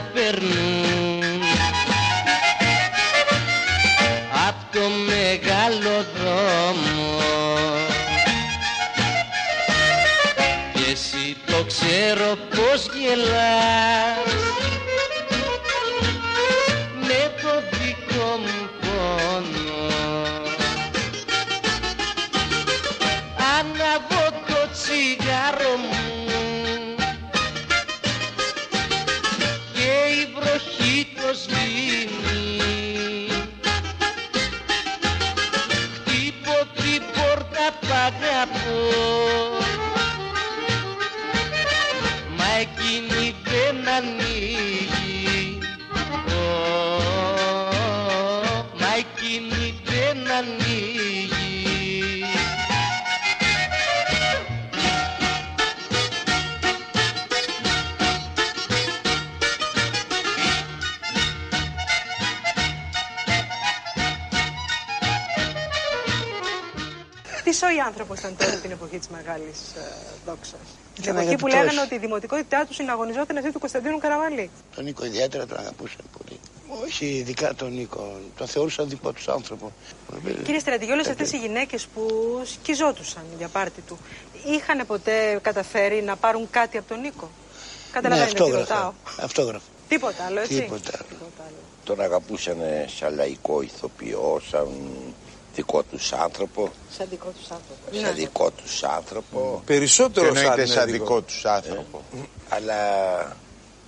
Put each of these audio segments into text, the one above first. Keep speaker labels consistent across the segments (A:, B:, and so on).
A: perna. ಕೈ άνθρωπος ήταν τότε την εποχή της μεγάλης δόξας. Την
B: Ήταν
A: εποχή που
B: αγαπητός.
A: λέγανε ότι η δημοτικότητά τους συναγωνιζόταν αυτή του Κωνσταντίνου Καραβαλή.
B: Τον Νίκο ιδιαίτερα τον αγαπούσαν πολύ. Όχι ειδικά τον Νίκο. Τον θεωρούσαν δικό του άνθρωπο.
A: Κύριε Στρατηγή, όλε αυτές οι γυναίκες που σκιζόντουσαν για πάρτι του, είχαν ποτέ καταφέρει να πάρουν κάτι από τον Νίκο;
B: Ναι,
A: Καταλαβαίνετε τι
B: αυτόγραφα.
A: ρωτάω.
B: Αυτόγραφα.
A: Τίποτα άλλο, έτσι;
B: Τίποτα άλλο.
A: Τίποτα άλλο.
C: Τον αγαπούσαν σαν λαϊκό ηθοποιό, σαν δικό τους άνθρωπο,
A: Σαν δικό τους άνθρωπο.
C: σαν δικό τους άνθρωπο,
D: Περισσότερο
E: Εννοείται
D: σαν,
E: σαν
D: δικό.
E: δικό τους άνθρωπο.
C: αλλά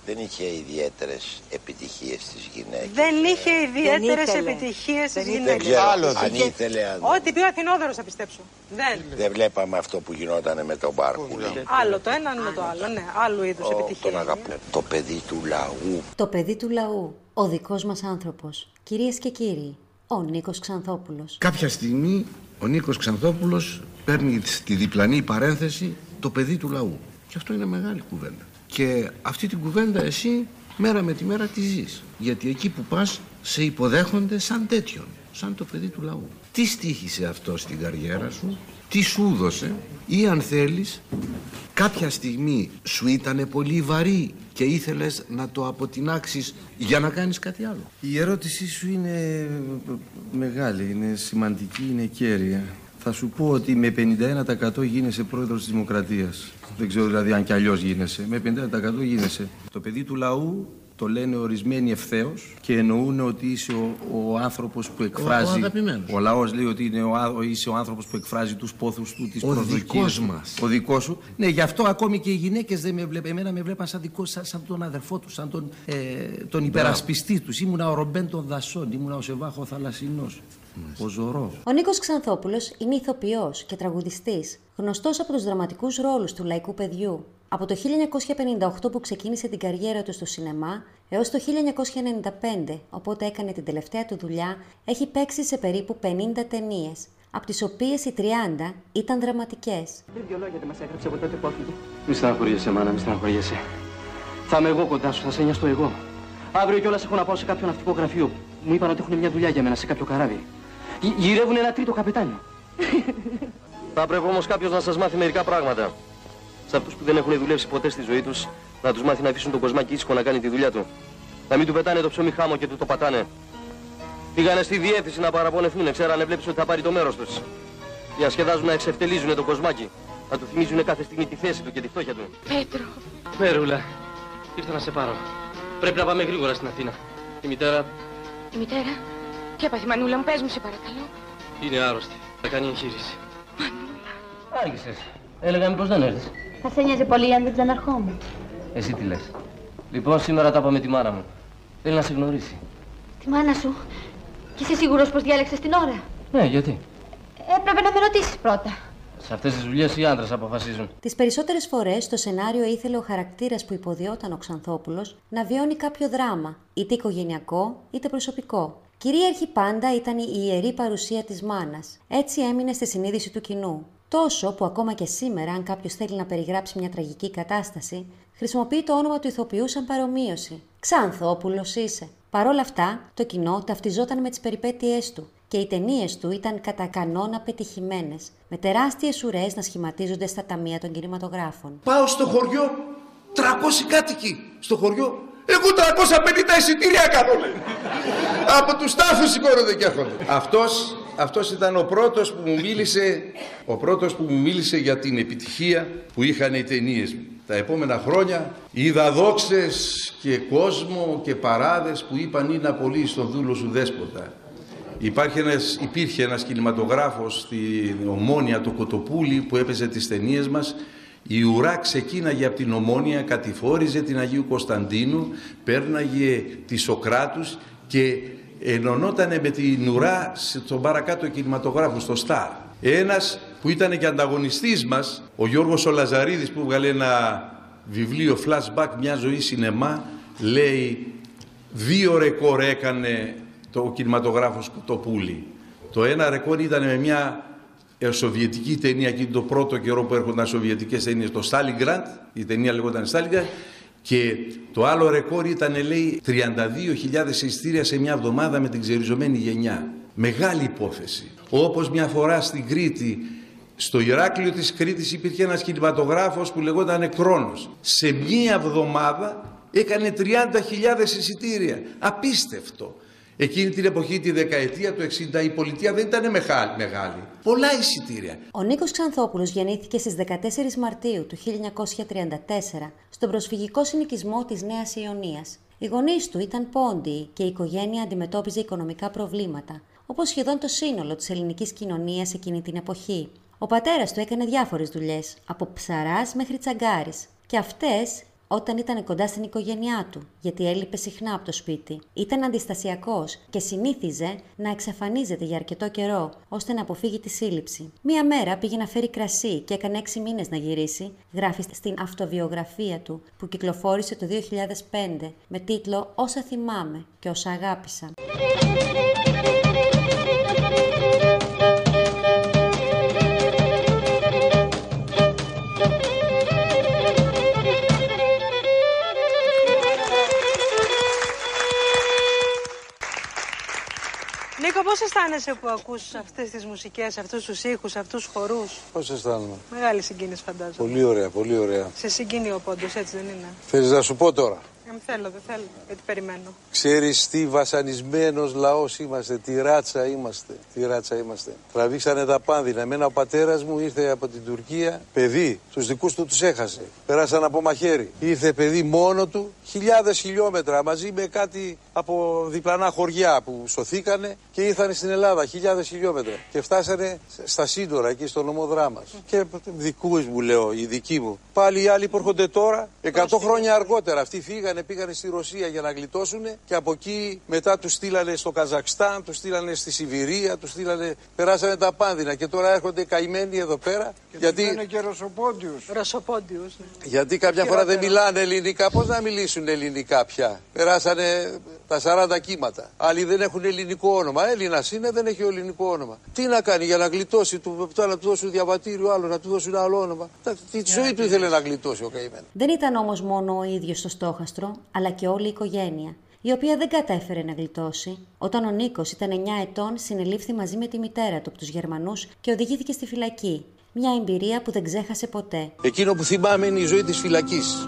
C: δεν είχε ιδιαίτερες επιτυχίες στις γυναίκες.
A: Δεν είχε ιδιαίτερες
F: ήθελε.
A: επιτυχίες στις
F: Δεν
C: Δεν
A: γυναίκες.
C: ξέρω
E: Άλλο
C: αν
E: δεν
C: ήθελε, αν...
A: Ό,τι πει ο Αθηνόδωρος θα πιστέψω. Δεν.
C: Δεν βλέπαμε αυτό που γινόταν με τον Μπάρκουλη.
A: Άλλο το ένα με το άλλο. Ναι, άλλου είδους
C: Ο-
A: επιτυχία.
C: Τον αγαπώ. Το παιδί του λαού.
G: Το παιδί του λαού. Ο δικός μας άνθρωπος. Κυρίες και κύριοι, ο Νίκος Ξανθόπουλος.
H: Κάποια στιγμή ο Νίκος Ξανθόπουλος παίρνει στη διπλανή παρένθεση το παιδί του λαού. Και αυτό είναι μεγάλη κουβέντα. Και αυτή την κουβέντα εσύ μέρα με τη μέρα τη ζεις. Γιατί εκεί που πας σε υποδέχονται σαν τέτοιον, σαν το παιδί του λαού. Τι στήχησε αυτό στην καριέρα σου, τι σου έδωσε ή αν θέλεις κάποια στιγμή σου ήταν πολύ βαρύ και ήθελες να το αποτινάξεις για να κάνεις κάτι άλλο.
I: Η ερώτησή σου είναι μεγάλη, είναι σημαντική, είναι κέρια. Θα σου πω ότι με 51% γίνεσαι πρόεδρος της Δημοκρατίας. Δεν ξέρω δηλαδή αν κι αλλιώς γίνεσαι. Με 50% γίνεσαι. Το παιδί του λαού το λένε ορισμένοι ευθέως και εννοούν ότι είσαι ο, ο άνθρωπος που εκφράζει.
H: αγαπημένος.
I: ο λαός λέει ότι είναι ο, α- ο- είσαι ο άνθρωπος που εκφράζει τους πόθους του, τις
H: Ο
I: προσδοκίες
H: δικός
I: του.
H: μας.
I: Ο δικός σου. Ναι, γι' αυτό ακόμη και οι γυναίκες δεν με βλέπαν. Εμένα με βλέπαν σαν, δικό, σαν, σαν τον αδερφό τους, σαν τον, ε, τον υπερασπιστή τους. Ήμουνα ο Ρομπέν των Δασών, ήμουνα ο Σεβάχο Θαλασσινός. Ο Ζωρός.
G: Ο Νίκος Ξανθόπουλος είναι ηθοποιός και τραγουδιστής, γνωστός από τους δραματικούς ρόλους του λαϊκού παιδιού. Από το 1958 που ξεκίνησε την καριέρα του στο σινεμά, έως το 1995, οπότε έκανε την τελευταία του δουλειά, έχει παίξει σε περίπου 50 ταινίες, από τις οποίες οι 30 ήταν δραματικές.
J: Δύο λόγια δεν μας έγραψε από τότε που έφυγε. Μη στεναχωριέσαι, μάνα, μη στεναχωριέσαι. Θα είμαι εγώ κοντά σου, θα σε νοιαστώ εγώ. Αύριο κιόλας έχω να πάω σε κάποιο ναυτικό γραφείο. Μου είπαν ότι έχουν μια δουλειά για μένα σε κάποιο καράβι. Γυ- Γυρεύουν ένα τρίτο καπετάνιο. θα πρέπει όμως κάποιος να σας μάθει μερικά πράγματα. Σε αυτούς που δεν έχουν δουλέψει ποτέ στη ζωή τους, να τους μάθει να αφήσουν τον κοσμάκι ήσυχο να κάνει τη δουλειά του. Να μην του πετάνε το ψωμί χάμο και του το πατάνε. Πήγανε στη διεύθυνση να παραπονεθούν, ξέρανε βλέπεις ότι θα πάρει το μέρος τους. Διασκεδάζουν να εξευτελίζουν το κοσμάκι. Να του θυμίζουν κάθε στιγμή τη θέση του και τη φτώχεια του.
D: Πέτρο.
J: Μερούλα, ήρθα να σε πάρω. Πρέπει να πάμε γρήγορα στην Αθήνα. Η μητέρα
D: Η μητέρα; Τι έπαθε, Μανούλα μου, πες μου σε παρακαλώ.
J: είναι άρρωστη. Θα κάνει εγχείρηση. Μανούλα. Άργησες. Έλεγα μήπως δεν έρθεις.
D: Θα σε νοιάζει πολύ αν δεν ξαναρχόμουν.
J: Εσύ τι λες. Λοιπόν, σήμερα τα είπα με τη μάνα μου. Θέλει να σε γνωρίσει.
D: Τη μάνα σου; Και είσαι σίγουρος πως διάλεξες την ώρα;
J: Ναι, γιατί;
D: Έπρεπε να με ρωτήσεις πρώτα.
J: Σε αυτές τις δουλειές οι άντρες αποφασίζουν.
G: Τις περισσότερες φορές το σενάριο ήθελε ο χαρακτήρας που υποδιόταν ο Ξανθόπουλος να βιώνει κάποιο δράμα, είτε οικογενειακό είτε προσωπικό. Κυρίαρχη πάντα ήταν η ιερή παρουσία της μάνας. Έτσι έμεινε στη συνείδηση του κοινού. Τόσο που ακόμα και σήμερα, αν κάποιος θέλει να περιγράψει μια τραγική κατάσταση, χρησιμοποιεί το όνομα του ηθοποιού σαν παρομοίωση. Ξανθόπουλος είσαι. Παρ' όλα αυτά, το κοινό ταυτιζόταν με τις περιπέτειές του και οι ταινίες του ήταν κατά κανόνα πετυχημένες, με τεράστιες ουρές να σχηματίζονται στα ταμεία των κινηματογράφων.
E: Πάω στο χωριό, 300 κάτοικοι στο χωριό. Εγώ 350 εισιτήρια κάνω, λέει. Από τους τάφους σηκώνονται και έρχονται. Αυτός, αυτός ήταν ο πρώτος που μου μίλησε, ο πρώτος που μου μίλησε για την επιτυχία που είχαν οι ταινίες μου. Τα επόμενα χρόνια είδα δόξες και κόσμο και παράδες που είπαν είναι πολύ στον δούλο σου δέσποτα. Υπάρχει ένας, υπήρχε ένας κινηματογράφος στην Ομόνια, το Κοτοπούλι, που έπαιζε τις ταινίες μας. Η ουρά ξεκίναγε από την Ομόνια, κατηφόριζε την Αγίου Κωνσταντίνου, πέρναγε τη Σοκράτους και ενωνότανε με την ουρά στον παρακάτω κινηματογράφο, στο Σταρ. Ένας που ήταν και ανταγωνιστής μας, ο Γιώργος ο Λαζαρίδης που βγάλε ένα βιβλίο flashback, μια ζωή σινεμά, λέει δύο ρεκόρ έκανε το κινηματογράφος το πουλί. Το ένα ρεκόρ ήταν με μια ε, σοβιετική ταινία εκείνη το πρώτο καιρό που έρχονταν σοβιετικές ταινίες, το Stalingrad, η ταινία λεγόταν Stalingrad, και το άλλο ρεκόρ ήταν, λέει, 32.000 εισιτήρια σε μια εβδομάδα με την ξεριζωμένη γενιά. Μεγάλη υπόθεση. Όπως μια φορά στην Κρήτη, στο Ηράκλειο της Κρήτης υπήρχε ένας κινηματογράφος που λεγόταν Κρόνος. Σε μια εβδομάδα έκανε 30.000 εισιτήρια. Απίστευτο. Εκείνη την εποχή, τη δεκαετία του 60, η πολιτεία δεν ήταν μεγάλη. μεγάλη. Πολλά εισιτήρια.
G: Ο Νίκος Ξανθόπουλος γεννήθηκε στις 14 Μαρτίου του 1934 στον προσφυγικό συνοικισμό της Νέας Ιωνίας. Οι γονείς του ήταν πόντιοι και η οικογένεια αντιμετώπιζε οικονομικά προβλήματα, όπως σχεδόν το σύνολο της ελληνικής κοινωνίας εκείνη την εποχή. Ο πατέρας του έκανε διάφορες δουλειές, από ψαράς μέχρι τσαγκάρης, και αυτές όταν ήταν κοντά στην οικογένειά του, γιατί έλειπε συχνά από το σπίτι. Ήταν αντιστασιακός και συνήθιζε να εξαφανίζεται για αρκετό καιρό, ώστε να αποφύγει τη σύλληψη. Μία μέρα πήγε να φέρει κρασί και έκανε έξι μήνες να γυρίσει, γράφει στην αυτοβιογραφία του που κυκλοφόρησε το 2005 με τίτλο Όσα θυμάμαι και όσα αγάπησα.
A: Νίκο, πώς αισθάνεσαι που ακούς αυτές τις μουσικές, αυτούς τους ήχους, αυτούς τους χορούς;
F: Πώς αισθάνομαι;
A: Μεγάλη συγκίνηση φαντάζομαι.
F: Πολύ ωραία, πολύ ωραία.
A: Σε συγκίνει ο πόντος, έτσι δεν είναι;
F: Θέλεις να σου πω τώρα.
A: Ε, θέλω, δεν θέλω, γιατί περιμένω.
F: Ξέρεις τι βασανισμένος λαός είμαστε, τι ράτσα είμαστε, τι ράτσα είμαστε. Τραβήξανε τα πάνδυνα. Εμένα ο πατέρας μου ήρθε από την Τουρκία, παιδί, τους δικούς του τους έχασε. Περάσαν από μαχαίρι. Ήρθε παιδί μόνο του, χιλιάδες χιλιόμετρα μαζί με κάτι από διπλανά χωριά που σωθήκανε και ήρθαν στην Ελλάδα, χιλιάδες χιλιόμετρα. Και φτάσανε στα σύνορα εκεί στο νομό Δράμας. Και δικούς μου λέω, οι δικοί μου. Πάλι οι άλλοι που έρχονται τώρα, 100 χρόνια αργότερα, αυτοί φύγανε, πήγανε στη Ρωσία για να γλιτώσουν και από εκεί μετά τους στείλανε στο Καζακστάν, τους στείλανε στη Σιβηρία, τους στείλανε, περάσανε τα πάνδυνα και τώρα έρχονται καημένοι εδώ πέρα.
B: Και
F: γιατί,
B: είναι και Ρωσοπόντιους.
A: Ρωσοπόντιους, ναι.
F: γιατί κάποια φορά δεν μιλάνε ελληνικά, πώς να μιλήσουν ελληνικά πια; Περάσανε τα 40 κύματα. Άλλοι δεν έχουν ελληνικό όνομα. Έλληνας είναι, δεν έχει ελληνικό όνομα. Τι να κάνει για να γλιτώσει, του, το να του δώσουν διαβατήριο, άλλο να του δώσουν άλλο όνομα. Τα- Τη ζωή του ήθελε να γλιτώσει ο καημένος.
G: Δεν ήταν όμως μόνο ο ίδιος στο στόχαστρο, αλλά και όλη η οικογένεια, η οποία δεν κατάφερε να γλιτώσει. Όταν ο Νίκος ήταν 9 ετών, συνελήφθη μαζί με τη μητέρα του από τους Γερμανούς και οδηγήθηκε στη φυλακή. Μια εμπειρία που δεν ξέχασε ποτέ.
F: Εκείνο που θυμάμαι είναι η ζωή της φυλακής.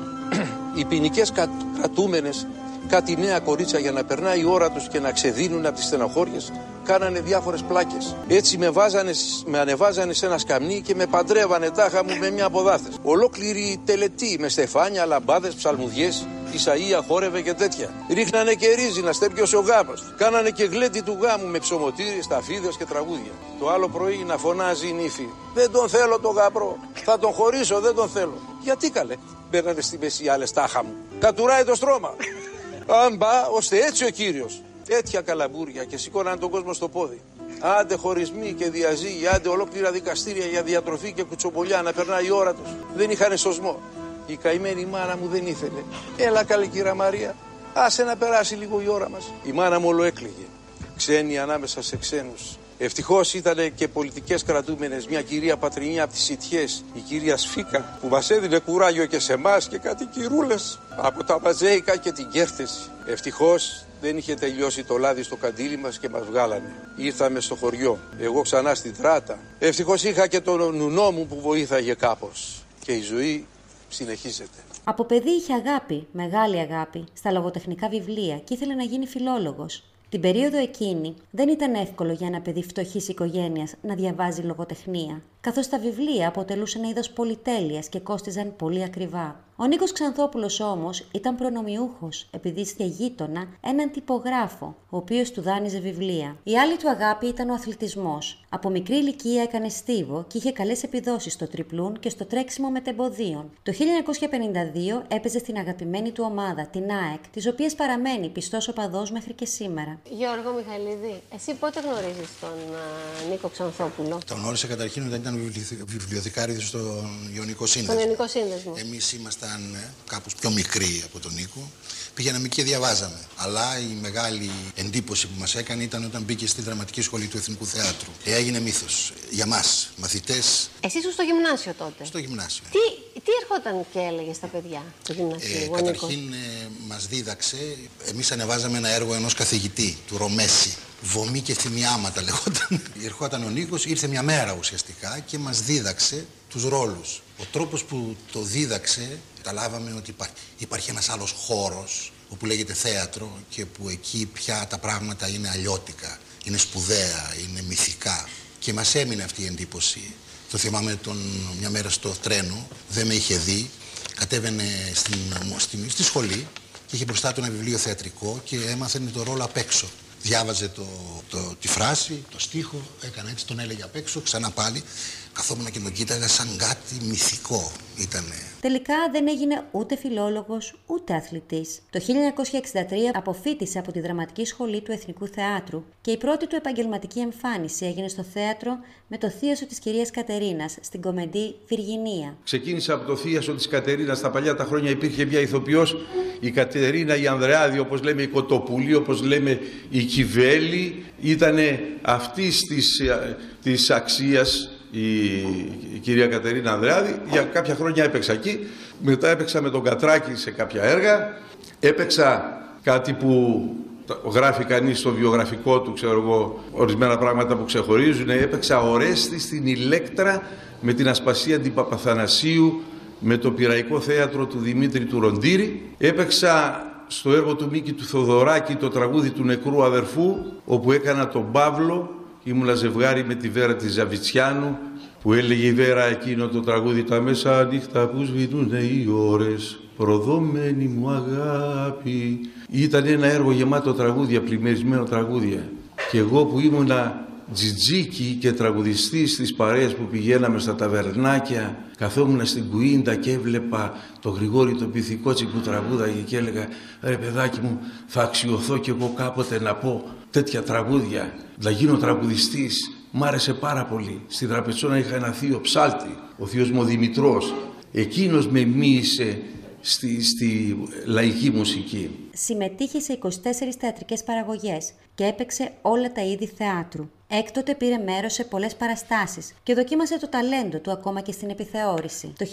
F: Οι ποινικές κρατούμενες κάτι νέα κορίτσια για να περνάει η ώρα τους και να ξεδίνουν από τις στενοχώριες κάνανε διάφορες πλάκες. Έτσι με, βάζανε, με ανεβάζανε σε ένα σκαμνί και με παντρεύανε τάχα μου με μια αποδάθεση. Ολόκληρη τελετή με στεφάνια, λαμπάδες, ψαλμουδιές, Ισαΐα χόρευε και τέτοια. Ρίχνανε και ρύζι να στέρπιωσε ο γάμος. Κάνανε και γλέντι του γάμου με ψωμοτήρι, σταφίδες και τραγούδια. Το άλλο πρωί να φωνάζει η νύφη. Δεν τον θέλω τον γαμπρό. Θα τον χωρίσω, δεν τον θέλω. Γιατί καλέ. Μπαίνανε στη μέση οι άλλες τάχα μου. Κατουράει το στρώμα. Αν μπα, ώστε έτσι ο κύριος. Τέτοια καλαμπούρια και σηκώναν τον κόσμο στο πόδι. Άντε χωρισμοί και διαζύγοι, άντε ολόκληρα δικαστήρια για διατροφή και κουτσομπολιά να περνάει η ώρα τους. Δεν είχαν σωσμό. Η καημένη μάνα μου δεν ήθελε. Έλα καλή κύρα Μαρία, άσε να περάσει λίγο η ώρα μας. Η μάνα μου όλο έκλαιγε. Ξένοι ανάμεσα σε ξένους. Ευτυχώς ήταν και πολιτικές κρατούμενες, μια κυρία Πατρινία από τις Σιτιέ, η κυρία Σφίκα, που μας έδινε κουράγιο και σε εμάς και κάτι κυρούλε από τα Μαζέικα και την Κέρθεση. Ευτυχώς δεν είχε τελειώσει το λάδι στο καντήλι μας και μας βγάλανε. Ήρθαμε στο χωριό. Εγώ ξανά στην Τράτα. Ευτυχώς είχα και τον νουνό μου που βοήθαγε κάπως. Και η ζωή συνεχίζεται.
G: Από παιδί είχε αγάπη, μεγάλη αγάπη, στα λογοτεχνικά βιβλία και ήθελε να γίνει φιλόλογος. Την περίοδο εκείνη δεν ήταν εύκολο για ένα παιδί φτωχής οικογένειας να διαβάζει λογοτεχνία, καθώς τα βιβλία αποτελούσαν είδος πολυτέλειας και κόστιζαν πολύ ακριβά. Ο Νίκος Ξανθόπουλος όμως ήταν προνομιούχος, επειδή είχε γείτονα έναν τυπογράφο, ο οποίος του δάνειζε βιβλία. Η άλλη του αγάπη ήταν ο αθλητισμός. Από μικρή ηλικία έκανε στίβο και είχε καλές επιδόσεις στο τριπλούν και στο τρέξιμο μετεμποδίων. Το 1952 έπαιζε στην αγαπημένη του ομάδα, την ΑΕΚ, της οποίας παραμένει πιστός οπαδός μέχρι και σήμερα.
K: Γιώργο Μιχαλίδη, εσύ πότε γνωρίζεις τον uh, Νίκο Ξανθόπουλο;
L: Τον γνώρισα καταρχήν όταν ήταν βιβλιοθηκάριο στον Ιωνικό Σύνδεσμο.
K: Στον Ιωνικό Σύνδεσμο.
L: Εμείς ήμασταν ε, κάπως πιο μικροί από τον Νίκο. Πήγαμε και διαβάζαμε. Αλλά η μεγάλη εντύπωση που μας έκανε ήταν όταν μπήκε στη δραματική σχολή του Εθνικού Θεάτρου. Ε, έγινε μύθος για μας, μαθητές.
K: Εσύ ήσουν στο γυμνάσιο τότε;
L: Στο γυμνάσιο.
K: Τι, τι ερχόταν και έλεγε στα παιδιά του γυμνασίου,
L: ε, Καταρχήν ε, μας δίδαξε, εμείς ανεβάζαμε ένα έργο ενός καθηγητή, του Ρωμέση. Βομή και θυμιάματα λεγόταν. Ερχόταν ο Νίκος, ήρθε μια μέρα ουσιαστικά και μας δίδαξε τους ρόλους. Ο τρόπος που το δίδαξε, καταλάβαμε ότι υπάρχει, υπάρχει ένας άλλος χώρος όπου λέγεται θέατρο και που εκεί πια τα πράγματα είναι αλλιώτικα, είναι σπουδαία, είναι μυθικά. Και μας έμεινε αυτή η εντύπωση. Το θυμάμαι τον, μια μέρα στο τρένο, δεν με είχε δει, κατέβαινε στην, στην, στη σχολή και είχε μπροστά του ένα βιβλίο θεατρικό και έμαθε το ρόλο απ' έξω. Διάβαζε το, το, τη φράση, το στίχο, έκανε έτσι, τον έλεγε απ' έξω, ξανά πάλι. Καθόμουν και τον κοίταγα σαν κάτι μυθικό ήτανε.
G: Τελικά δεν έγινε ούτε φιλόλογος ούτε αθλητής. Το 1963 αποφύτησε από τη Δραματική Σχολή του Εθνικού Θεάτρου και η πρώτη του επαγγελματική εμφάνιση έγινε στο θέατρο με το θείασο της κυρίας Κατερίνας στην κομεντή Βυργινία.
E: Ξεκίνησα από το θείασο της Κατερίνας. Στα παλιά τα χρόνια υπήρχε μια ηθοποιός, η Κατερίνα η Ανδρεάδη, όπως λέμε η Κοτοπουλή, όπως λέμε η Κιβέλη. Ήταν αυτής της, ε, της αξίας η, κυρία Κατερίνα Ανδρεάδη. Για κάποια χρόνια έπαιξα εκεί. Μετά έπαιξα με τον Κατράκη σε κάποια έργα. Έπαιξα κάτι που γράφει κανείς στο βιογραφικό του, ξέρω εγώ, ορισμένα πράγματα που ξεχωρίζουν. Έπαιξα Ορέστη στην Ηλέκτρα με την Ασπασία Αντιπαπαθανασίου με το πυραϊκό θέατρο του Δημήτρη του Ροντήρη. Έπαιξα στο έργο του Μίκη του Θοδωράκη το τραγούδι του νεκρού αδερφού όπου έκανα τον Παύλο Ήμουνα ζευγάρι με τη Βέρα της Ζαβιτσιάνου που έλεγε η Βέρα εκείνο το τραγούδι τα μέσα νύχτα που σβηνούνε οι ώρες προδομένη μου αγάπη. Ήταν ένα έργο γεμάτο τραγούδια, πλημμυρισμένο τραγούδια. Και εγώ που ήμουνα τζιτζίκι και τραγουδιστής στις παρέες που πηγαίναμε στα ταβερνάκια καθόμουν στην Κουίντα και έβλεπα το Γρηγόρη το Πυθικότσι που τραγούδαγε και έλεγα ρε παιδάκι μου θα αξιωθώ κι εγώ κάποτε να πω τέτοια τραγούδια να γίνω τραγουδιστής μ' άρεσε πάρα πολύ στη Τραπετσόνα είχα ένα θείο ψάλτη ο θείος μου ο Δημητρός εκείνος με μίλησε στη, στη λαϊκή μουσική.
G: Συμμετείχε σε 24 θεατρικές παραγωγές και έπαιξε όλα τα είδη θεάτρου. Έκτοτε πήρε μέρος σε πολλές παραστάσεις και δοκίμασε το ταλέντο του ακόμα και στην επιθεώρηση. Το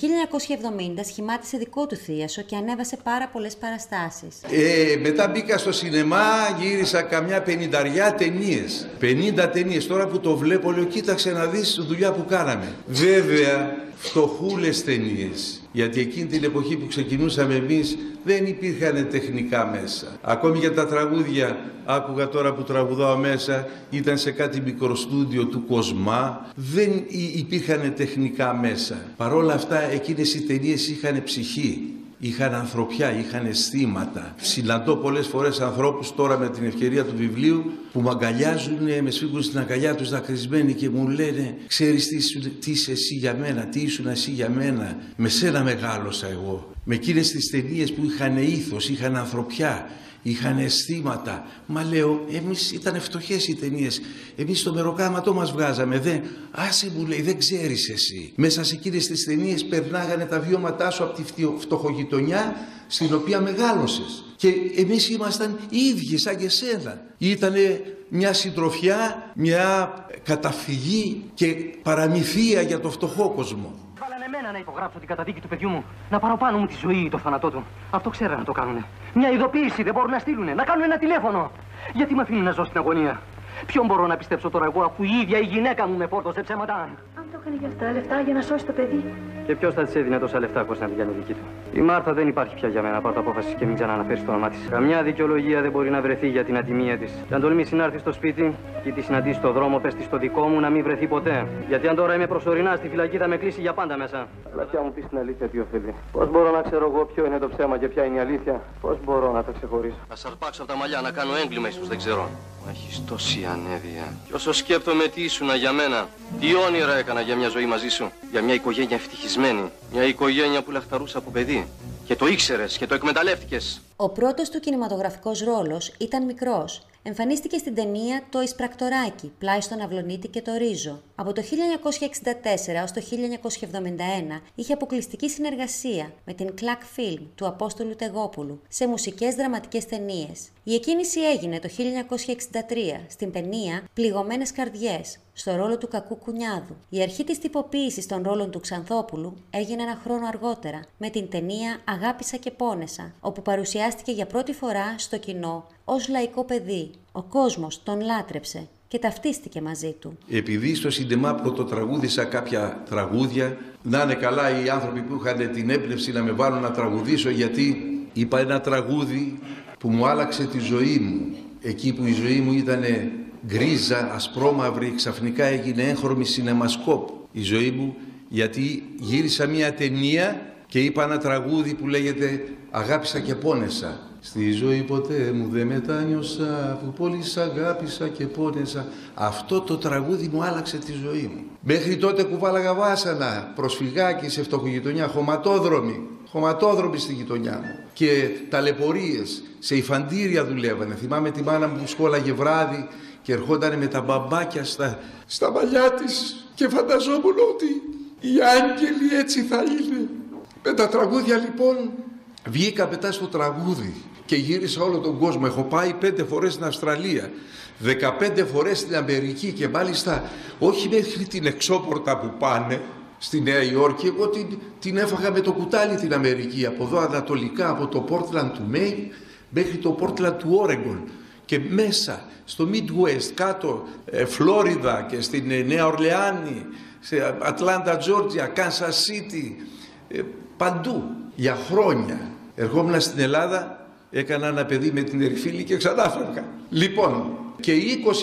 G: 1970 σχημάτισε δικό του θίασο και ανέβασε πάρα πολλές παραστάσεις.
E: Ε, μετά μπήκα στο σινεμά, γύρισα καμιά πενηνταριά ταινίες. 50 ταινίες. Τώρα που το βλέπω, λέω, κοίταξε να δεις δουλειά που κάναμε. Βέβαια, φτωχούλες ταινίες. Γιατί εκείνη την εποχή που ξεκινούσαμε εμείς δεν υπήρχαν τεχνικά μέσα. Ακόμη για τα τραγούδια, άκουγα τώρα που τραγουδάω μέσα, ήταν σε κάτι μικροστούντιο του Κοσμά, δεν υπήρχαν τεχνικά μέσα. Παρόλα αυτά εκείνες οι ταινίες είχαν ψυχή είχαν ανθρωπιά, είχαν αισθήματα. Συναντώ πολλές φορές ανθρώπους τώρα με την ευκαιρία του βιβλίου που με αγκαλιάζουν, με σφίγγουν στην αγκαλιά τους δακρυσμένοι και μου λένε «Ξέρεις τι, τι είσαι εσύ για μένα, τι ήσουν εσύ για μένα, με σένα μεγάλωσα εγώ». Με εκείνες τις ταινίες που είχαν ήθος, είχαν ανθρωπιά, είχαν αισθήματα. Μα λέω, εμείς ήταν φτωχές οι ταινίες. Εμείς το μεροκάματό μας βγάζαμε. Δεν, άσε μου λέει, δεν ξέρεις εσύ. Μέσα σε εκείνες τις ταινίες περνάγανε τα βιώματά σου από τη φτωχογειτονιά στην οποία μεγάλωσες. Και εμείς ήμασταν οι ίδιοι σαν και σένα. Ήτανε μια συντροφιά, μια καταφυγή και παραμυθία για το φτωχό κόσμο
J: εμένα να υπογράψω την καταδίκη του παιδιού μου. Να πάρω πάνω μου τη ζωή ή το θάνατό του. Αυτό ξέρανε να το κάνουνε. Μια ειδοποίηση δεν μπορούν να στείλουνε. Να κάνουν ένα τηλέφωνο. Γιατί με αφήνουν να ζω στην αγωνία; Ποιον μπορώ να πιστέψω τώρα εγώ αφού η ίδια η γυναίκα μου με φόρτωσε ψέματα;
D: Αν το έκανε για αυτά λεφτά για να σώσει το παιδί.
J: Και ποιος θα της έδινε τόσα λεφτά χωρίς να την κάνει δική του; Η Μάρθα δεν υπάρχει πια για μένα. Πάρω απόφασης και μην ξαναναφέρεις το όνομά της. Καμιά δικαιολογία δεν μπορεί να βρεθεί για την ατιμία της. Και αν τολμήσεις να έρθεις στο σπίτι και τη συναντήσεις στο δρόμο, πες στο δικό μου να μην βρεθεί ποτέ. Γιατί αν τώρα είμαι προσωρινά στη φυλακή θα με κλείσει για πάντα μέσα. Αλλά πια μου πεις την αλήθεια, τι οφείλει. Πώς μπορώ να ξέρω εγώ ποιο είναι το ψέμα και ποια είναι η αλήθεια; Πώς μπορώ να τα ξεχωρίσω; Να σαρπάξω από τα μαλλιά να κάνω έγκλημα ίσως δεν ξέρω. Έχει τόση ανέδεια. Και όσο σκέπτομαι τι ήσουνα για μένα, τι όνειρα έκανα για μια ζωή μαζί σου. Για μια οικογένεια ευτυχισμένη. Μια οικογένεια που λαχταρούσα από παιδί. Και το ήξερες και το εκμεταλλεύτηκες.
G: Ο πρώτος του κινηματογραφικός ρόλος ήταν μικρός. Εμφανίστηκε στην ταινία «Το Ισπρακτοράκι», πλάι στον Αυλονίτη και το Ρίζο. Από το 1964 έως το 1971 είχε αποκλειστική συνεργασία με την Κλακ Film του Απόστολου Τεγόπουλου σε μουσικές δραματικές ταινίες. Η εκκίνηση έγινε το 1963 στην ταινία «Πληγωμένες καρδιές», στο ρόλο του κακού κουνιάδου. Η αρχή της τυποποίησης των ρόλων του Ξανθόπουλου έγινε ένα χρόνο αργότερα με την ταινία «Αγάπησα και πόνεσα», όπου παρουσιάστηκε για πρώτη φορά στο κοινό ως λαϊκό παιδί. Ο κόσμος τον λάτρεψε και ταυτίστηκε μαζί του.
E: Επειδή στο Σιντεμά πρωτοτραγούδισα κάποια τραγούδια, να είναι καλά οι άνθρωποι που είχαν την έμπνευση να με βάλουν να τραγουδήσω γιατί είπα ένα τραγούδι που μου άλλαξε τη ζωή μου. Εκεί που η ζωή μου ήταν γκρίζα, ασπρόμαυρη, ξαφνικά έγινε έγχρωμη σινεμασκόπ η ζωή μου γιατί γύρισα μια ταινία και είπα ένα τραγούδι που λέγεται «Αγάπησα και πόνεσα». Στη ζωή ποτέ μου δεν μετάνιωσα που πολύ σ' αγάπησα και πόνεσα. Αυτό το τραγούδι μου άλλαξε τη ζωή μου. Μέχρι τότε κουβάλαγα βάσανα, προσφυγάκι σε φτωχογειτονιά, χωματόδρομοι, χωματόδρομοι στη γειτονιά μου. Και ταλαιπωρίες, σε υφαντήρια δουλεύανε. Θυμάμαι τη μάνα μου που σκόλαγε βράδυ και ερχόταν με τα μπαμπάκια στα, στα μαλλιά της και φανταζόμουν ότι οι άγγελοι έτσι θα είναι. Με τα τραγούδια λοιπόν. Βγήκα μετά στο τραγούδι και γύρισα όλο τον κόσμο. Έχω πάει πέντε φορές στην Αυστραλία, δεκαπέντε φορές στην Αμερική και μάλιστα όχι μέχρι την εξώπορτα που πάνε, στη Νέα Υόρκη, εγώ την, την έφαγα με το κουτάλι την Αμερική, από εδώ ανατολικά, από το Portland του Μέιν μέχρι το Portland του Oregon. Και μέσα στο Midwest, κάτω, ε, Φλόριδα και στην ε, Νέα Ορλεάνη, σε Ατλάντα, Τζόρτζια, Kansas City, ε, παντού, για χρόνια. Ερχόμουν στην Ελλάδα, έκανα ένα παιδί με την Εριφύλη και ξανά Λοιπόν, και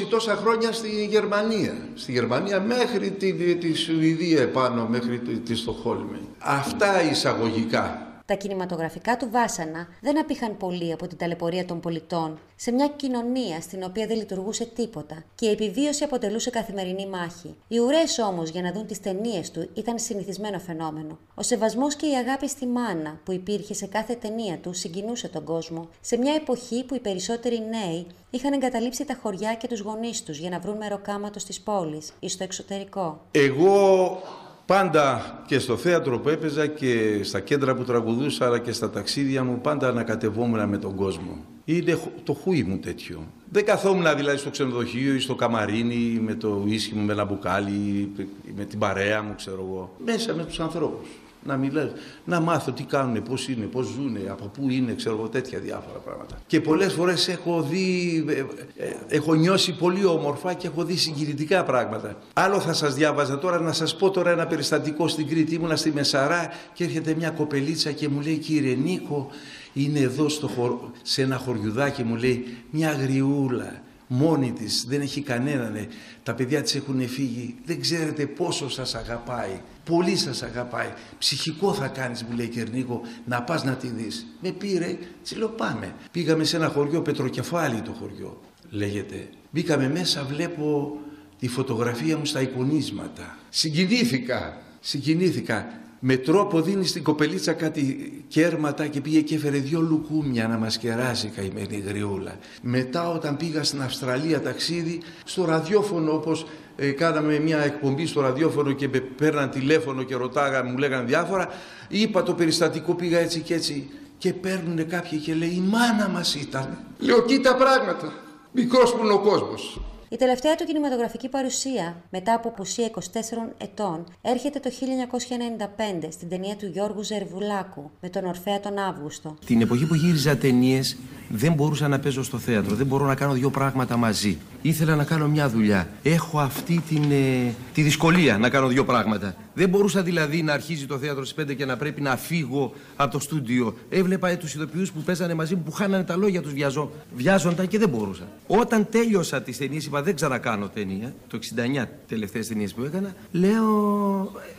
E: 20 τόσα χρόνια στη Γερμανία. Στη Γερμανία μέχρι τη, τη Σουηδία επάνω, μέχρι τη, τη Στοκχόλμη. Αυτά εισαγωγικά.
G: Τα κινηματογραφικά του Βάσανα δεν απήχαν πολύ από την ταλαιπωρία των πολιτών σε μια κοινωνία στην οποία δεν λειτουργούσε τίποτα και η επιβίωση αποτελούσε καθημερινή μάχη. Οι ουρές όμως για να δουν τις ταινίες του ήταν συνηθισμένο φαινόμενο. Ο σεβασμός και η αγάπη στη μάνα που υπήρχε σε κάθε ταινία του συγκινούσε τον κόσμο, σε μια εποχή που οι περισσότεροι νέοι είχαν εγκαταλείψει τα χωριά και τους γονείς τους για να βρουν μεροκάματος στι πόλει ή στο εξωτερικό.
E: Εγώ Πάντα και στο θέατρο που έπαιζα και στα κέντρα που τραγουδούσα αλλά και στα ταξίδια μου πάντα ανακατευόμουν με τον κόσμο. Είναι το χούι μου τέτοιο. Δεν καθόμουν δηλαδή στο ξενοδοχείο ή στο καμαρίνι με το ίσχυ μου με ένα μπουκάλι, με την παρέα μου ξέρω εγώ. Μέσα με τους ανθρώπους. Να μιλάω, να μάθω τι κάνουν, πώς είναι, πώς ζουν, από πού είναι, ξέρω εγώ τέτοια διάφορα πράγματα. Και πολλές φορές έχω δει, ε, ε, έχω νιώσει πολύ όμορφα και έχω δει συγκινητικά πράγματα. Άλλο θα σας διάβαζα τώρα, να σας πω τώρα ένα περιστατικό στην Κρήτη. Ήμουνα στη Μεσαρά και έρχεται μια κοπελίτσα και μου λέει κύριε Νίκο, είναι εδώ στο χωρο... σε ένα χωριουδάκι μου λέει μια γριούλα μόνη της, δεν έχει κανέναν, ε. τα παιδιά της έχουν φύγει, δεν ξέρετε πόσο σας αγαπάει, πολύ σας αγαπάει, ψυχικό θα κάνεις μου λέει Κερνίκο να πας να τη δεις. Με πήρε, της λέω πάμε. Πήγαμε σε ένα χωριό, Πετροκεφάλι το χωριό λέγεται. Μπήκαμε μέσα, βλέπω τη φωτογραφία μου στα εικονίσματα. Συγκινήθηκα, συγκινήθηκα. Με τρόπο δίνει στην κοπελίτσα κάτι κέρματα και πήγε και έφερε δυο λουκούμια να μας κεράσει καημένη γριούλα. Μετά όταν πήγα στην Αυστραλία ταξίδι, στο ραδιόφωνο όπως ε, κάναμε μια εκπομπή στο ραδιόφωνο και με παίρναν τηλέφωνο και ρωτάγα, μου λέγανε διάφορα, είπα το περιστατικό πήγα έτσι και έτσι και παίρνουν κάποιοι και λέει η μάνα μας ήταν. Λέω κοίτα πράγματα, μικρός που είναι ο κόσμος.
G: Η τελευταία του κινηματογραφική παρουσία, μετά από απουσία 24 ετών, έρχεται το 1995 στην ταινία του Γιώργου Ζερβουλάκου με τον Ορφέα τον Αύγουστο.
I: Την εποχή που γύριζα ταινίες, δεν μπορούσα να παίζω στο θέατρο, δεν μπορώ να κάνω δύο πράγματα μαζί. Ήθελα να κάνω μια δουλειά. Έχω αυτή την, ε, τη δυσκολία να κάνω δύο πράγματα. Δεν μπορούσα δηλαδή να αρχίζει το θέατρο στις 5 και να πρέπει να φύγω από το στούντιο. Έβλεπα τους ηθοποιού που παίζανε μαζί μου που χάνανε τα λόγια τους, βιαζό... βιάζονταν και δεν μπορούσα. Όταν τέλειωσα τις ταινίες, είπα δεν ξανακάνω ταινία. Το 69 τελευταίες ταινίες που έκανα, λέω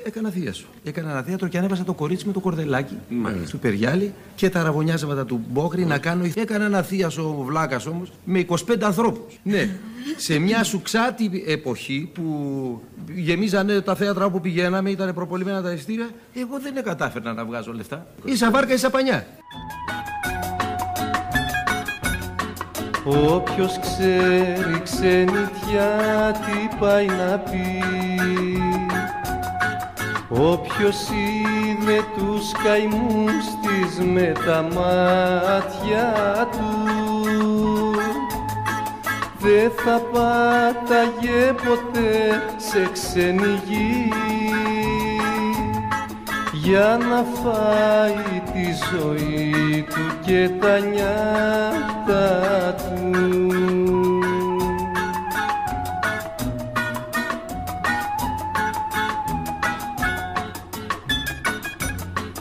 I: έκανα θεία σου. Έκανα ένα θέατρο και ανέβασα το κορίτσι με το κορδελάκι
H: Μάλιστα.
I: του Περιάλη και τα ραβωνιάσματα του Μπόκρη να κάνω. Έκανα ένα θεία ο βλάκας όμως με 25 ανθρώπους. ναι. Σε μια σουξάτη εποχή που γεμίζανε τα θέατρα όπου πηγαίναμε, ήταν προπολιμένα τα ειστήρια, εγώ δεν κατάφερνα να βγάζω λεφτά. Ίσα βάρκα, ίσα πανιά.
M: Όποιος ξέρει ξενιτιά τι πάει να πει Όποιος είδε τους καημούς της με τα μάτια του δεν θα πάταγε ποτέ σε ξένη γη για να φάει τη ζωή του και τα νιάτα του.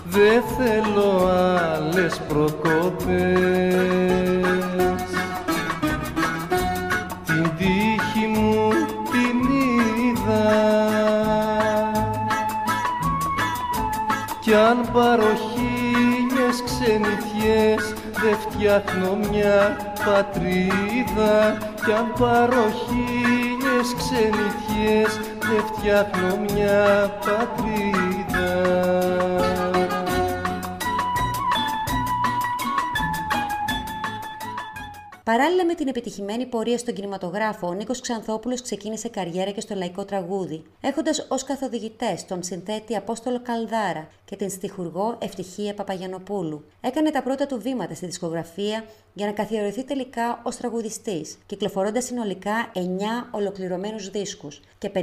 M: Δεν θέλω άλλες προκοπές αν πάρω χίλιες ξενιτιές δεν φτιάχνω μια πατρίδα. Κι αν πάρω χίλιες ξενιτιές δεν φτιάχνω μια πατρίδα
G: Παράλληλα με την επιτυχημένη πορεία στον κινηματογράφο, ο Νίκος Ξανθόπουλος ξεκίνησε καριέρα και στο λαϊκό τραγούδι, έχοντας ως καθοδηγητές τον συνθέτη Απόστολο Καλδάρα και την στιχουργό Ευτυχία Παπαγιανοπούλου. Έκανε τα πρώτα του βήματα στη δισκογραφία για να καθιερωθεί τελικά ως τραγουδιστής, κυκλοφορώντας συνολικά 9 ολοκληρωμένους δίσκους και 55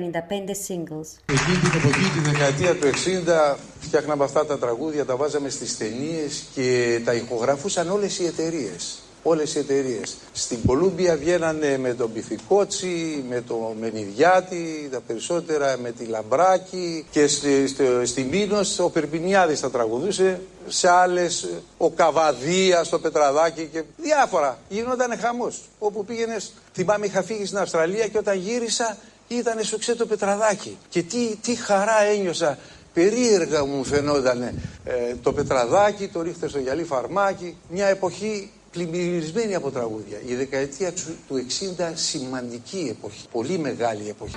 G: singles.
F: Εκείνη την εποχή, τη δεκαετία του 60, φτιάχναμε αυτά τα τραγούδια, τα βάζαμε στις ταινίες και τα ηχογραφούσαν όλες οι εταιρείες. Όλες οι εταιρείες. Στην Κολούμπια βγαίνανε με τον Πυθικότσι, με τον Μενιδιάτη, τα περισσότερα με τη Λαμπράκη και στη, στη, στη Μήνος ο Περπινιάδης τα τραγουδούσε. Σε άλλες ο Καβαδία στο Πετραδάκι και διάφορα. Γινόταν χαμός. Όπου πήγαινες, θυμάμαι είχα φύγει στην Αυστραλία και όταν γύρισα ήταν στο ξέ το Πετραδάκι. Και τι, τι χαρά ένιωσα περίεργα μου φαινόταν ε, το Πετραδάκι, το ρίχτε στο γυαλί φαρμάκι, μια εποχή πλημμυρισμένη από τραγούδια. Η δεκαετία του- του 60 σημαντική εποχή, πολύ μεγάλη εποχή.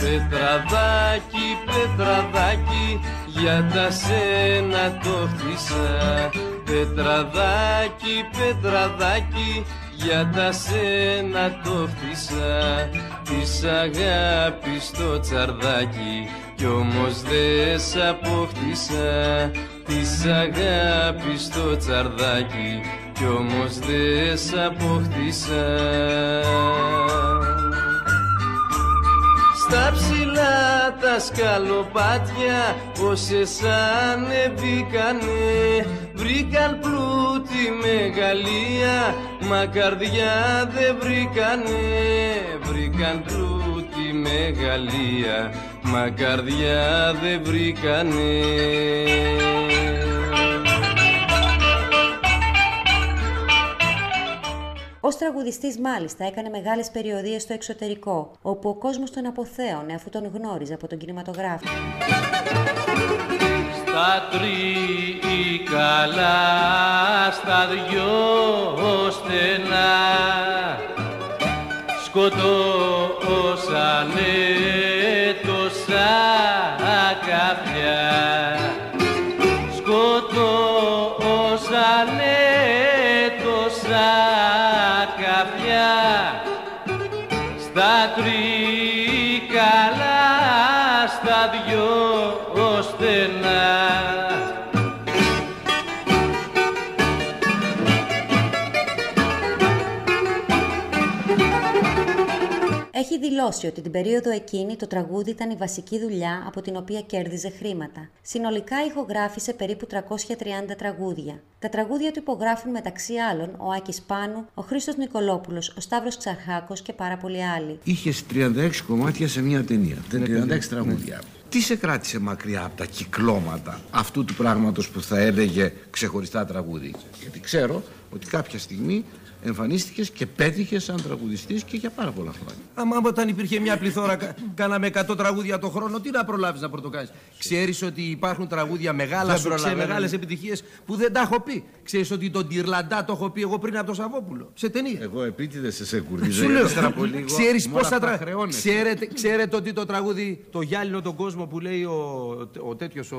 M: Πετραδάκι, πετραδάκι, για τα σένα το χτίσα Πετραδάκι, πετραδάκι, για τα σένα το χτίσα Της αγάπης το τσαρδάκι κι όμως δεν σ' αποκτήσα Της αγάπης το τσαρδάκι κι όμως δεν σ' αποκτήσα.
N: Στα ψηλά τα σκαλοπάτια Πόσες ανεβήκανε Βρήκαν πλούτη μεγαλεία Μα καρδιά δεν βρήκανε. Βρήκαν πλούτη μεγαλεία Μα καρδιά δεν βρήκανε
G: Ω τραγουδιστής, μάλιστα, έκανε μεγάλες περιοδίες στο εξωτερικό, όπου ο κόσμος τον αποθέωνε αφού τον γνώριζε από τον κινηματογράφο.
N: Στα τρίκαλα, στα δυο στενά. Σκοτώσανε στα τρίκαλα στα δυο
G: δηλώσει ότι την περίοδο εκείνη το τραγούδι ήταν η βασική δουλειά από την οποία κέρδιζε χρήματα. Συνολικά ηχογράφησε περίπου 330 τραγούδια. Τα τραγούδια του υπογράφουν μεταξύ άλλων ο Άκης Πάνου, ο Χρήστος Νικολόπουλος, ο Σταύρος Ξαρχάκος και πάρα πολλοί άλλοι.
H: Είχες 36 κομμάτια σε μια ταινία. 36 τραγούδια. Τι σε κράτησε μακριά από τα κυκλώματα αυτού του πράγματος που θα έλεγε ξεχωριστά τραγούδι; Γιατί ξέρω ότι κάποια στιγμή εμφανίστηκες και πέτυχες σαν τραγουδιστής και για πάρα πολλά χρόνια.
I: Άμα όταν υπήρχε μια πληθώρα, κα- κάναμε 100 τραγούδια το χρόνο, τι να προλάβεις να πρωτοκάνει. Ξέρεις ότι υπάρχουν τραγούδια μεγάλα
H: Δεν
I: σου
H: προλαβαίνω.
I: μεγάλες επιτυχίες που δεν τα έχω πει. Ξέρεις ότι τον Τυρλαντά το έχω πει εγώ πριν από τον Σαββόπουλο. Σε ταινία.
H: Εγώ επίτηδες σε σε κουρδίζω.
I: Σου λέω,
H: ύστερα από λίγο,
I: ξέρεις
H: με όλα
I: πόσα
H: αυτά
I: τρα...
H: χρεώνεσαι.
I: ξέρετε, ξέρετε ότι το τραγούδι το γυάλινο τον κόσμο που λέει ο, ο τέτοιος ο,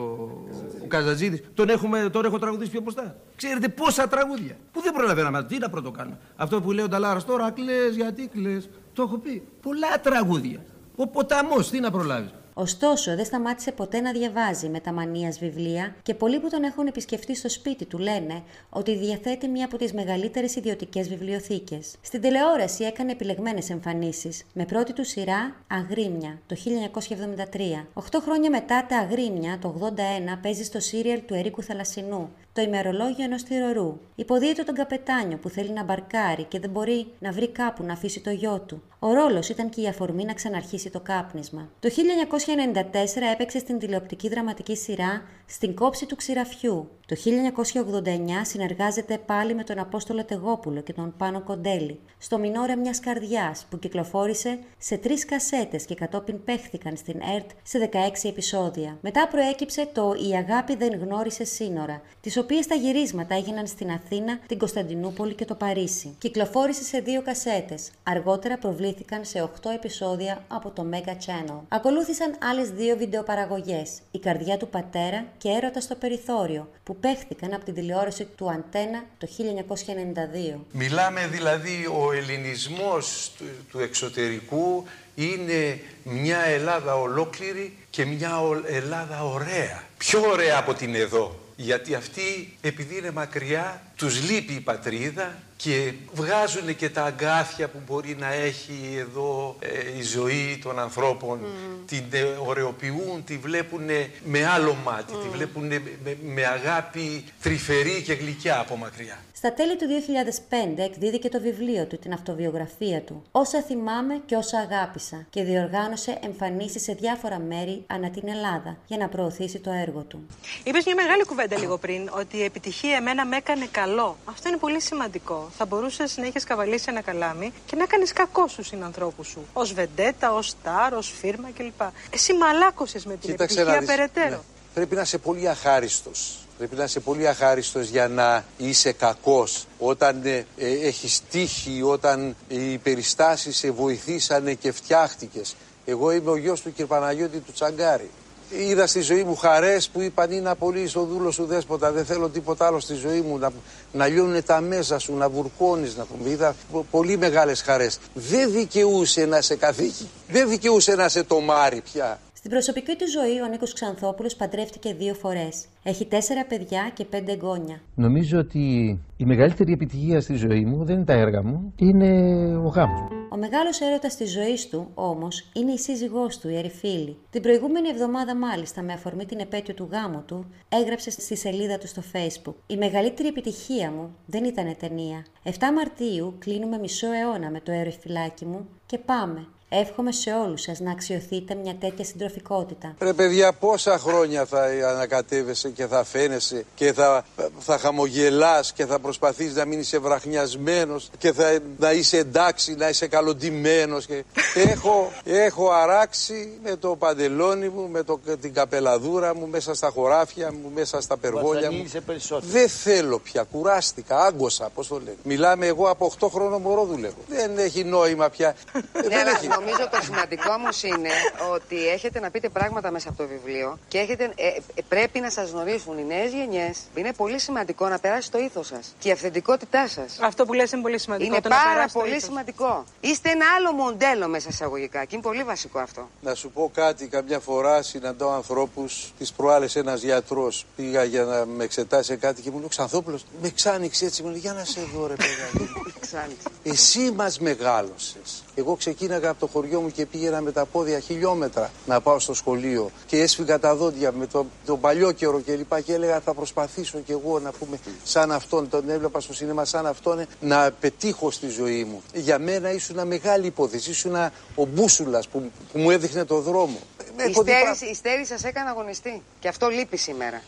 I: ο Καζατζίδης τον, έχουμε, τον έχω τραγουδίσει πιο μπροστά. Ξέρετε πόσα τραγούδια που δεν προλαβαίναμε. Τι να πρώτο κάνω. Αυτό που λέει ο Νταλάρας τώρα κλαις γιατί κλαις. Το έχω πει. Πολλά τραγούδια. Ο ποταμός τι να προλάβεις.
G: Ωστόσο, δεν σταμάτησε ποτέ να διαβάζει με τα μανίας βιβλία και πολλοί που τον έχουν επισκεφτεί στο σπίτι του λένε ότι διαθέτει μία από τις μεγαλύτερες ιδιωτικές βιβλιοθήκες. Στην τηλεόραση έκανε επιλεγμένες εμφανίσεις, με πρώτη του σειρά Αγρίμια το 1973. Οχτώ χρόνια μετά τα Αγρίμια, το 81, παίζει στο σύριαλ του Ερίκου Θαλασσινού, το ημερολόγιο ενός θηρορού. Υποδίεται τον καπετάνιο που θέλει να μπαρκάρει και δεν μπορεί να βρει κάπου να αφήσει το γιο του. Ο ρόλος ήταν και η αφορμή να ξαναρχίσει το κάπνισμα. Το 1994 έπαιξε στην τηλεοπτική δραματική σειρά Στην κόψη του ξηραφιού. Το 1989 συνεργάζεται πάλι με τον Απόστολο Τεγόπουλο και τον Πάνο Κοντέλη στο Μινόρε μιας καρδιάς που κυκλοφόρησε σε τρεις κασέτες και κατόπιν παίχθηκαν στην ΕΡΤ σε 16 επεισόδια. Μετά προέκυψε το Η αγάπη δεν γνώρισε σύνορα, τις οποίες τα γυρίσματα έγιναν στην Αθήνα, την Κωνσταντινούπολη και το Παρίσι. Κυκλοφόρησε σε δύο κασέτες. Αργότερα προβλήθηκαν σε 8 επεισόδια από το Mega Channel. Ακολούθησαν άλλες δύο βιντεοπαραγωγές, Η καρδιά του πατέρα και Έρωτα στο περιθώριο, που παίχθηκαν από την τηλεόραση του Αντένα το 1992.
E: Μιλάμε δηλαδή ο ελληνισμός του, του εξωτερικού είναι μια Ελλάδα ολόκληρη και μια ο- Ελλάδα ωραία. Πιο ωραία από την εδώ. Γιατί αυτοί επειδή είναι μακριά τους λείπει η πατρίδα και βγάζουν και τα αγκάθια που μπορεί να έχει εδώ ε, η ζωή των ανθρώπων. Την ε, ωρεοποιούν, τη βλέπουν με άλλο μάτι, τη βλέπουν με, με αγάπη τρυφερή και γλυκιά από μακριά.
G: Στα τέλη του 2005 εκδίδηκε το βιβλίο του, την αυτοβιογραφία του, «Όσα θυμάμαι και όσα αγάπησα» και διοργάνωσε εμφανίσεις σε διάφορα μέρη ανά την Ελλάδα για να προωθήσει το έργο του.
A: Είπες μια μεγάλη κουβέντα λίγο πριν ότι η επιτυχία εμένα με έκανε καλό. Αυτό είναι πολύ σημαντικό. Θα μπορούσε να έχεις καβαλήσει ένα καλάμι και να κάνεις κακό στους συνανθρώπους σου. Ω βεντέτα, ως στάρ, ως φίρμα κλπ. Εσύ μαλάκωσες με την
E: Κοίταξε να
A: επιτυχία
E: δεις.
A: περαιτέρω.
E: Ναι. Πρέπει να είσαι πολύ αχάριστος. Πρέπει να είσαι πολύ αχάριστος για να είσαι κακός. Όταν ε, ε, έχεις τύχη, όταν οι περιστάσεις σε βοηθήσανε και φτιάχτηκες. Εγώ είμαι ο γιος του κ. Παναγιώτη του Τσαγκάρη. Είδα στη ζωή μου χαρές που είπαν είναι πολύ ο δούλος σου δέσποτα, δεν θέλω τίποτα άλλο στη ζωή μου, να, να λιώνουν τα μέσα σου, να βουρκώνεις, να πούμε. Είδα πο- πολύ μεγάλες χαρές. Δεν δικαιούσε να σε καθήκη, δεν δικαιούσε να σε τομάρει πια.
G: Στις Στην προσωπική του ζωή, ο Νίκος Ξανθόπουλος παντρεύτηκε δύο φορές. Έχει τέσσερα παιδιά και πέντε εγγόνια.
I: Νομίζω ότι η μεγαλύτερη επιτυχία στη ζωή μου δεν είναι τα έργα μου, είναι ο γάμος μου.
G: Ο μεγάλος έρωτας της ζωής του, όμως, είναι η σύζυγός του, η Ερυφίλη. Την προηγούμενη εβδομάδα, μάλιστα, με αφορμή την επέτειο του γάμου του, έγραψε στη σελίδα του στο Facebook. Η μεγαλύτερη επιτυχία μου δεν ήταν ταινία. 7 Μαρτίου κλείνουμε μισό αιώνα με το Ερυφυλάκι μου και πάμε. Εύχομαι σε όλους σας να αξιοθείτε μια τέτοια συντροφικότητα.
E: Ρε παιδιά, πόσα χρόνια θα ανακατεύεσαι και θα φαίνεσαι και θα, θα χαμογελάς και θα προσπαθείς να μην είσαι βραχνιασμένος και θα, να είσαι εντάξει, να είσαι καλοντημένος. Και... έχω, έχω αράξει με το παντελόνι μου, με το, την καπελαδούρα μου, μέσα στα χωράφια μου, μέσα στα περγόλια μου. Δεν θέλω πια, κουράστηκα, άγκωσα, πώς το λένε. Μιλάμε εγώ από 8 χρόνο μωρό δουλεύω. Δεν έχει νόημα πια.
O: Ναι,
E: Δεν έχει.
O: Νομίζω το σημαντικό όμως είναι ότι έχετε να πείτε πράγματα μέσα από το βιβλίο και έχετε, ε, ε, πρέπει να σας γνωρίσουν οι νέες γενιές. Είναι πολύ σημαντικό να περάσει το ήθος σας και η αυθεντικότητά σας.
A: Αυτό που λες είναι πολύ σημαντικό.
O: Είναι
A: το να
O: πάρα
A: περάσει το
O: πολύ
A: ήθος.
O: σημαντικό. Είστε ένα άλλο μοντέλο μέσα εισαγωγικά και είναι πολύ βασικό αυτό.
E: Να σου πω κάτι, καμιά φορά συναντώ ανθρώπους. Τις προάλλες ένας γιατρός πήγα για να με εξετάσει σε κάτι και μου λέει: Ξανθόπουλος, με ξάνοιξε έτσι. Μου λέει: Για να σε δω, ρε παιδάκι. Εσύ μας μεγάλωσες. Εγώ ξεκίναγα από το χωριό μου και πήγαινα με τα πόδια χιλιόμετρα να πάω στο σχολείο και έσφυγα τα δόντια με το, τον παλιό καιρό και λοιπά και έλεγα θα προσπαθήσω κι εγώ να πούμε σαν αυτόν, τον έβλεπα στο σινέμα σαν αυτόν να πετύχω στη ζωή μου. Για μένα ήσουν μεγάλη υπόθεση, ήσουν ο μπούσουλας που, που μου έδειχνε το δρόμο.
O: Η στέρηση, η στέρηση σας έκανε αγωνιστή και αυτό λείπει σήμερα.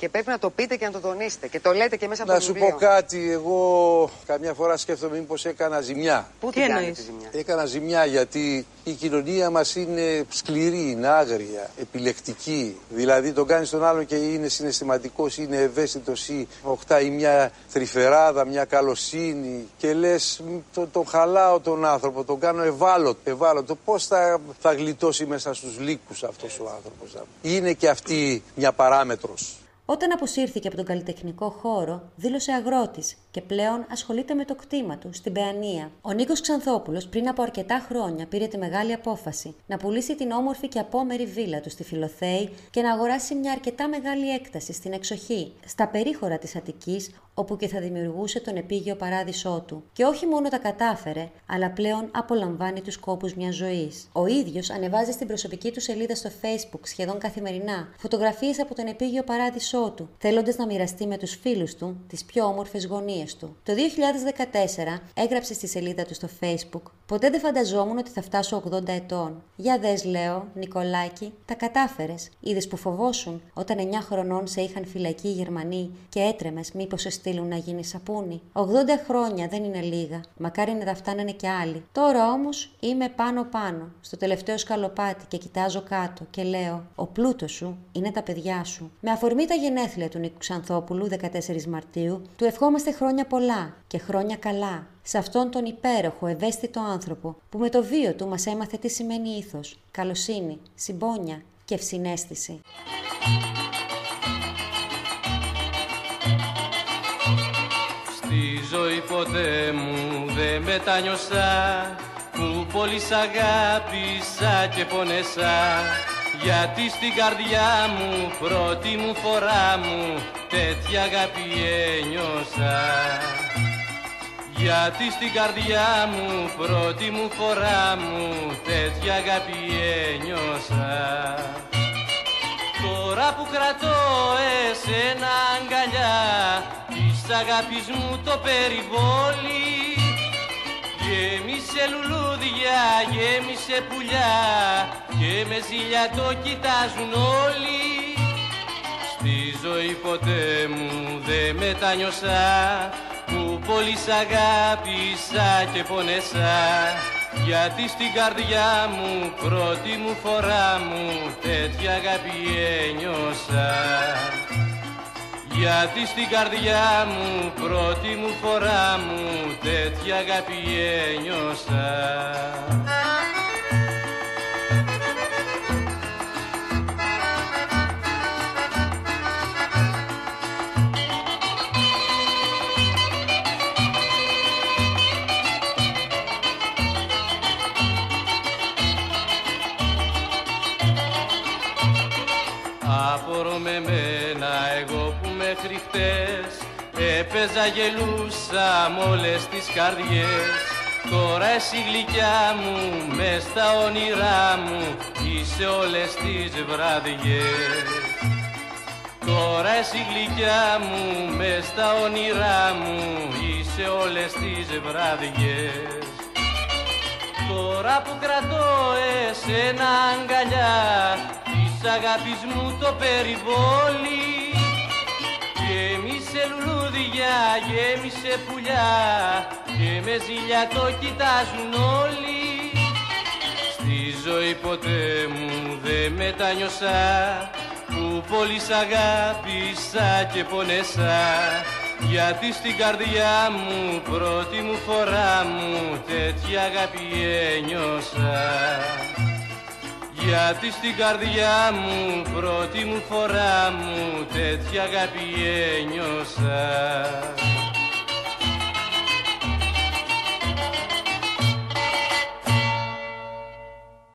O: Και πρέπει να το πείτε και να το τονίσετε. Και το λέτε και μέσα από
E: Να
O: το
E: σου
O: βιβλίο.
E: πω κάτι, εγώ καμιά φορά σκέφτομαι μήπως έκανα ζημιά.
O: Πού την κάνετε ζημιά;
E: Έκανα ζημιά γιατί η κοινωνία μας είναι σκληρή, είναι άγρια, επιλεκτική. Δηλαδή τον κάνεις τον άλλον και είναι συναισθηματικός, είναι ευαίσθητος ή οχτάει μια θρυφεράδα, μια καλοσύνη και λες «Μ, τον, τον χαλάω τον άνθρωπο, τον κάνω ευάλωτο. ευάλωτο. Πώς θα, θα γλιτώσει μέσα στους λύκους αυτός ο άνθρωπος. Είναι και αυτή μια παράμετρος.
G: Όταν αποσύρθηκε από τον καλλιτεχνικό χώρο, δήλωσε αγρότης και πλέον ασχολείται με το κτήμα του στην Παιανία. Ο Νίκος Ξανθόπουλος πριν από αρκετά χρόνια πήρε τη μεγάλη απόφαση να πουλήσει την όμορφη και απόμερη βίλα του στη Φιλοθέη και να αγοράσει μια αρκετά μεγάλη έκταση στην εξοχή, στα περίχωρα της Αττικής, όπου και θα δημιουργούσε τον επίγειο παράδεισό του. Και όχι μόνο τα κατάφερε, αλλά πλέον απολαμβάνει τους κόπου μιας ζωής. Ο ίδιος ανεβάζει στην προσωπική του σελίδα στο Facebook σχεδόν καθημερινά φωτογραφίες από τον επίγειο παράδεισό του, θέλοντας να μοιραστεί με τους φίλους του τις πιο όμορφες γωνίες του. Το 2014 έγραψε στη σελίδα του στο Facebook Ποτέ δεν φανταζόμουν ότι θα φτάσω 80 ετών. Για δες, λέω, Νικολάκη, τα κατάφερες. Είδες που φοβόσουν όταν 9 χρονών σε είχαν φυλακή οι Γερμανοί και έτρεμες μήπως σε στείλουν να γίνει σαπούνι. 80 χρόνια δεν είναι λίγα. Μακάρι να τα φτάνανε και άλλοι. Τώρα όμως είμαι πάνω-πάνω, στο τελευταίο σκαλοπάτι και κοιτάζω κάτω και λέω: Ο πλούτος σου είναι τα παιδιά σου. Με αφορμή τα γενέθλια του Νίκου Ξανθόπουλου, 14 Μαρτίου, του ευχόμαστε χρόνια πολλά και χρόνια καλά. Σε αυτόν τον υπέροχο, ευαίσθητο άνθρωπο που με το βίο του μας έμαθε τι σημαίνει ήθος, καλοσύνη, συμπόνια και ευσυναίσθηση.
N: Στη ζωή ποτέ μου δεν μετάνιωσα που πολύ σ' αγάπησα και πονέσα γιατί στην καρδιά μου πρώτη μου φορά μου τέτοια αγάπη ένιωσα. Γιατί στην καρδιά μου πρώτη μου φορά μου τέτοια αγάπη ένιωσα. Τώρα που κρατώ εσένα αγκαλιά της αγάπης μου το περιβόλι Γέμισε λουλούδια, γέμισε πουλιά και με ζήλια το κοιτάζουν όλοι. Στη ζωή ποτέ μου δεν μετάνιωσα που πολύ σ' αγάπησα και πονέσα. Γιατί στην καρδιά μου πρώτη μου φορά μου τέτοια αγάπη ένιωσα γιατί στην καρδιά μου πρώτη μου φορά μου τέτοια αγάπη ένιωσα Έπαιζα γελούσα μ' όλες τις καρδιές. Τώρα εσύ γλυκιά μου, μες στα όνειρά μου Είσαι όλες τις βραδιές. Τώρα εσύ γλυκιά μου, μες στα όνειρά μου Είσαι όλες τις βραδιές. Τώρα που κρατώ εσένα αγκαλιά Της αγάπης μου το περιβόλι Γέμισε λουλούδια, γέμισε πουλιά Και με ζήλια το κοιτάζουν όλοι. Στη ζωή ποτέ μου δεν μετανιώσα Που πολύ σ' αγάπησα και πονέσα. Γιατί στην καρδιά μου πρώτη μου φορά μου τέτοια αγάπη ένιωσα γιατί στην καρδιά μου πρώτη μου φορά μου τέτοια αγάπη ένιωσα